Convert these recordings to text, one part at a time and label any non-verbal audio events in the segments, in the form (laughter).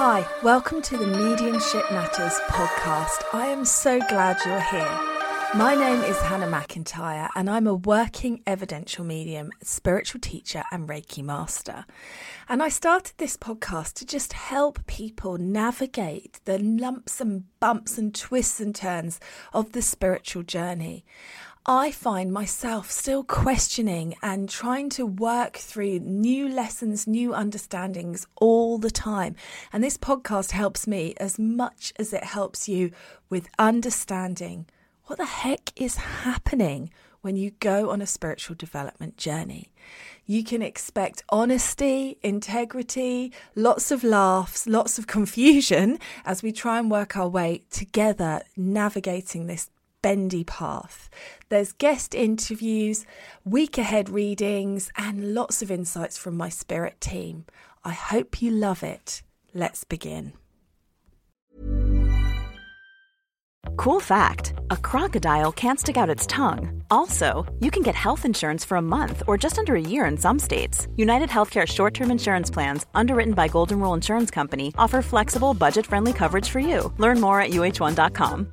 Hi, welcome to the Mediumship Matters podcast. I am so glad you're here. My name is Hannah McIntyre, and I'm a working evidential medium, spiritual teacher, and Reiki master. And I started this podcast to just help people navigate the lumps and bumps and twists and turns of the spiritual journey. I find myself still questioning and trying to work through new lessons, new understandings all the time. And this podcast helps me as much as it helps you with understanding what the heck is happening when you go on a spiritual development journey. You can expect honesty, integrity, lots of laughs, lots of confusion as we try and work our way together navigating this bendy path. There's guest interviews, week ahead readings, and lots of insights from my spirit team. I hope you love it. Let's begin. Cool fact a crocodile can't stick out its tongue. Also, you can get health insurance for a month or just under a year in some states. United Healthcare short term insurance plans, underwritten by Golden Rule Insurance Company, offer flexible, budget friendly coverage for you. Learn more at uhone.com.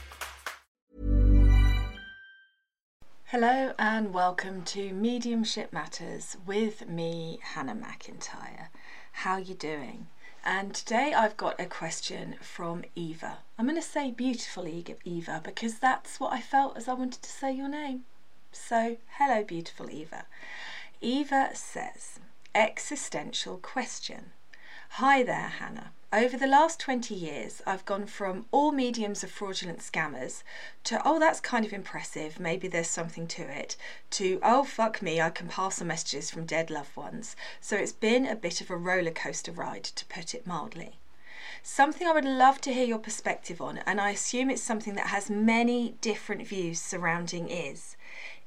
Hello and welcome to Mediumship Matters with me, Hannah McIntyre. How are you doing? And today I've got a question from Eva. I'm going to say beautiful Eva because that's what I felt as I wanted to say your name. So, hello, beautiful Eva. Eva says, Existential question. Hi there, Hannah. Over the last 20 years, I've gone from all mediums of fraudulent scammers to, oh, that's kind of impressive, maybe there's something to it, to, oh, fuck me, I can pass on messages from dead loved ones. So it's been a bit of a roller coaster ride, to put it mildly. Something I would love to hear your perspective on, and I assume it's something that has many different views surrounding is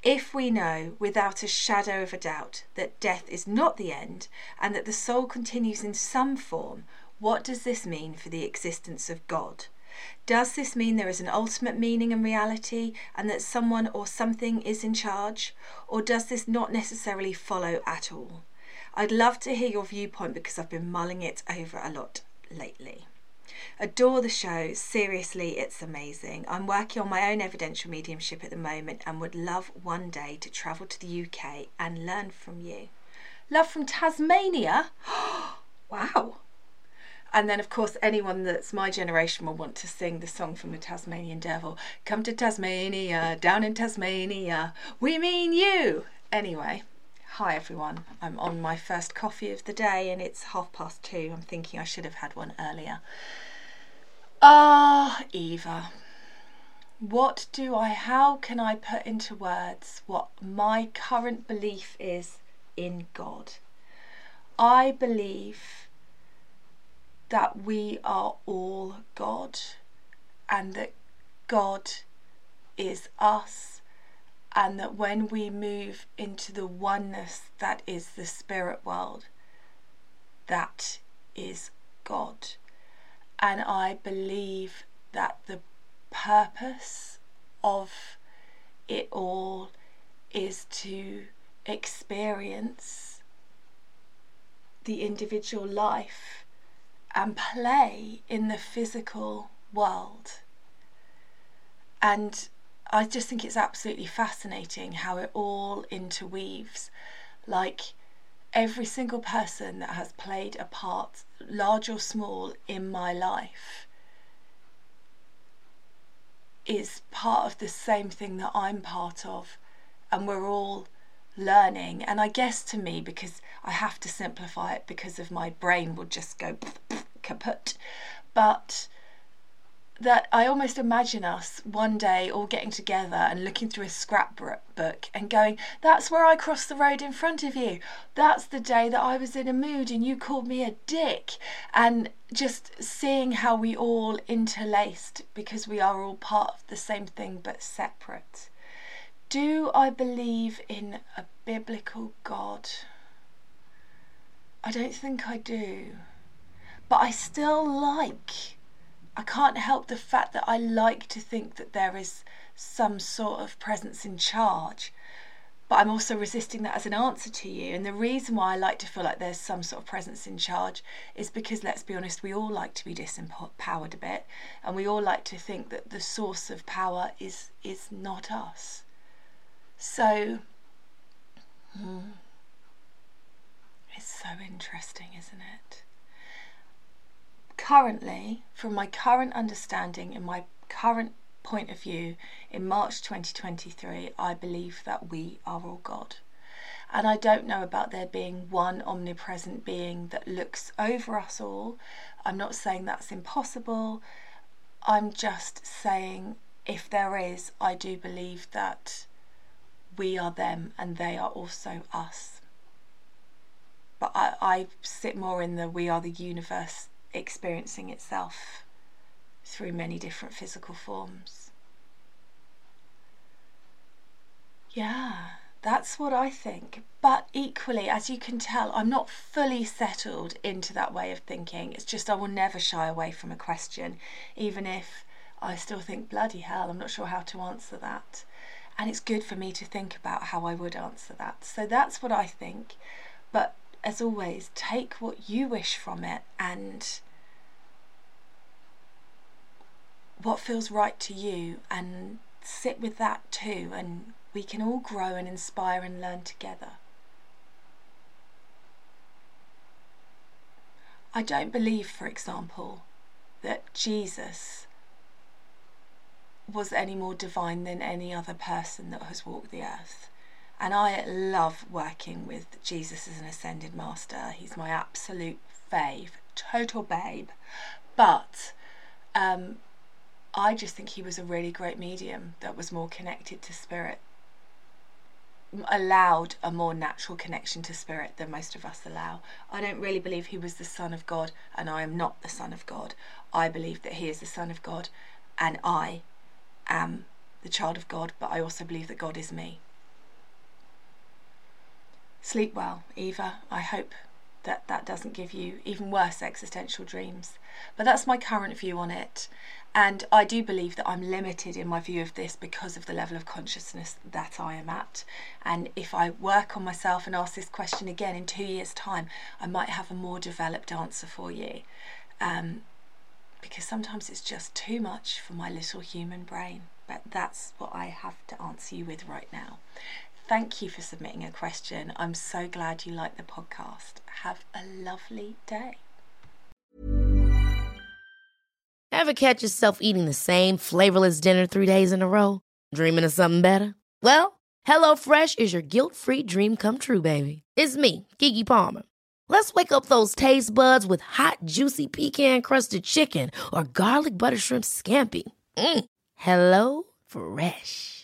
if we know without a shadow of a doubt that death is not the end and that the soul continues in some form, what does this mean for the existence of God? Does this mean there is an ultimate meaning and reality and that someone or something is in charge? Or does this not necessarily follow at all? I'd love to hear your viewpoint because I've been mulling it over a lot lately. Adore the show. Seriously, it's amazing. I'm working on my own evidential mediumship at the moment and would love one day to travel to the UK and learn from you. Love from Tasmania? (gasps) Oh, And then, of course, anyone that's my generation will want to sing the song from the Tasmanian Devil Come to Tasmania, down in Tasmania, we mean you. Anyway, hi everyone. I'm on my first coffee of the day and it's half past two. I'm thinking I should have had one earlier. Ah, Eva. What do I, how can I put into words what my current belief is in God? I believe that we are all God and that God is us, and that when we move into the oneness that is the spirit world, that is God. And I believe that the purpose of it all is to experience the individual life and play in the physical world. And I just think it's absolutely fascinating how it all interweaves. Like every single person that has played a part, large or small, in my life is part of the same thing that I'm part of, and we're all learning. And I guess to me, because I have to simplify it because of my brain would just go kaput, but that I almost imagine us one day all getting together and looking through a scrapbook and going, That's where I crossed the road in front of you. That's the day that I was in a mood and you called me a dick. And just seeing how we all interlaced because we are all part of the same thing but separate. Do I believe in a biblical God? I don't think I do. But I still like I can't help the fact that I like to think that there is some sort of presence in charge. But I'm also resisting that as an answer to you. And the reason why I like to feel like there's some sort of presence in charge is because, let's be honest, we all like to be disempowered a bit. And we all like to think that the source of power is, is not us. So, hmm, it's so interesting, isn't it? Currently, from my current understanding and my current point of view, in March 2023, I believe that we are all God. And I don't know about there being one omnipresent being that looks over us all. I'm not saying that's impossible. I'm just saying if there is, I do believe that we are them and they are also us. But I, I sit more in the we are the universe experiencing itself through many different physical forms. Yeah, that's what I think. But equally, as you can tell, I'm not fully settled into that way of thinking. It's just I will never shy away from a question, even if I still think, bloody hell, I'm not sure how to answer that. And it's good for me to think about how I would answer that. So that's what I think. But as always, take what you wish from it and what feels right to you and sit with that too, and we can all grow and inspire and learn together. I don't believe, for example, that Jesus was any more divine than any other person that has walked the earth. And I love working with Jesus as an ascended master. He's my absolute fave, total babe. But um, I just think he was a really great medium that was more connected to spirit, allowed a more natural connection to spirit than most of us allow. I don't really believe he was the Son of God, and I am not the Son of God. I believe that he is the Son of God, and I am the child of God, but I also believe that God is me. Sleep well, Eva. I hope that that doesn't give you even worse existential dreams. But that's my current view on it. And I do believe that I'm limited in my view of this because of the level of consciousness that I am at. And if I work on myself and ask this question again in two years' time, I might have a more developed answer for you. Um, because sometimes it's just too much for my little human brain. But that's what I have to answer you with right now. Thank you for submitting a question. I'm so glad you like the podcast. Have a lovely day. Ever catch yourself eating the same flavorless dinner three days in a row? Dreaming of something better? Well, HelloFresh is your guilt free dream come true, baby. It's me, Keke Palmer. Let's wake up those taste buds with hot, juicy pecan crusted chicken or garlic butter shrimp scampi. Mm. Hello Fresh.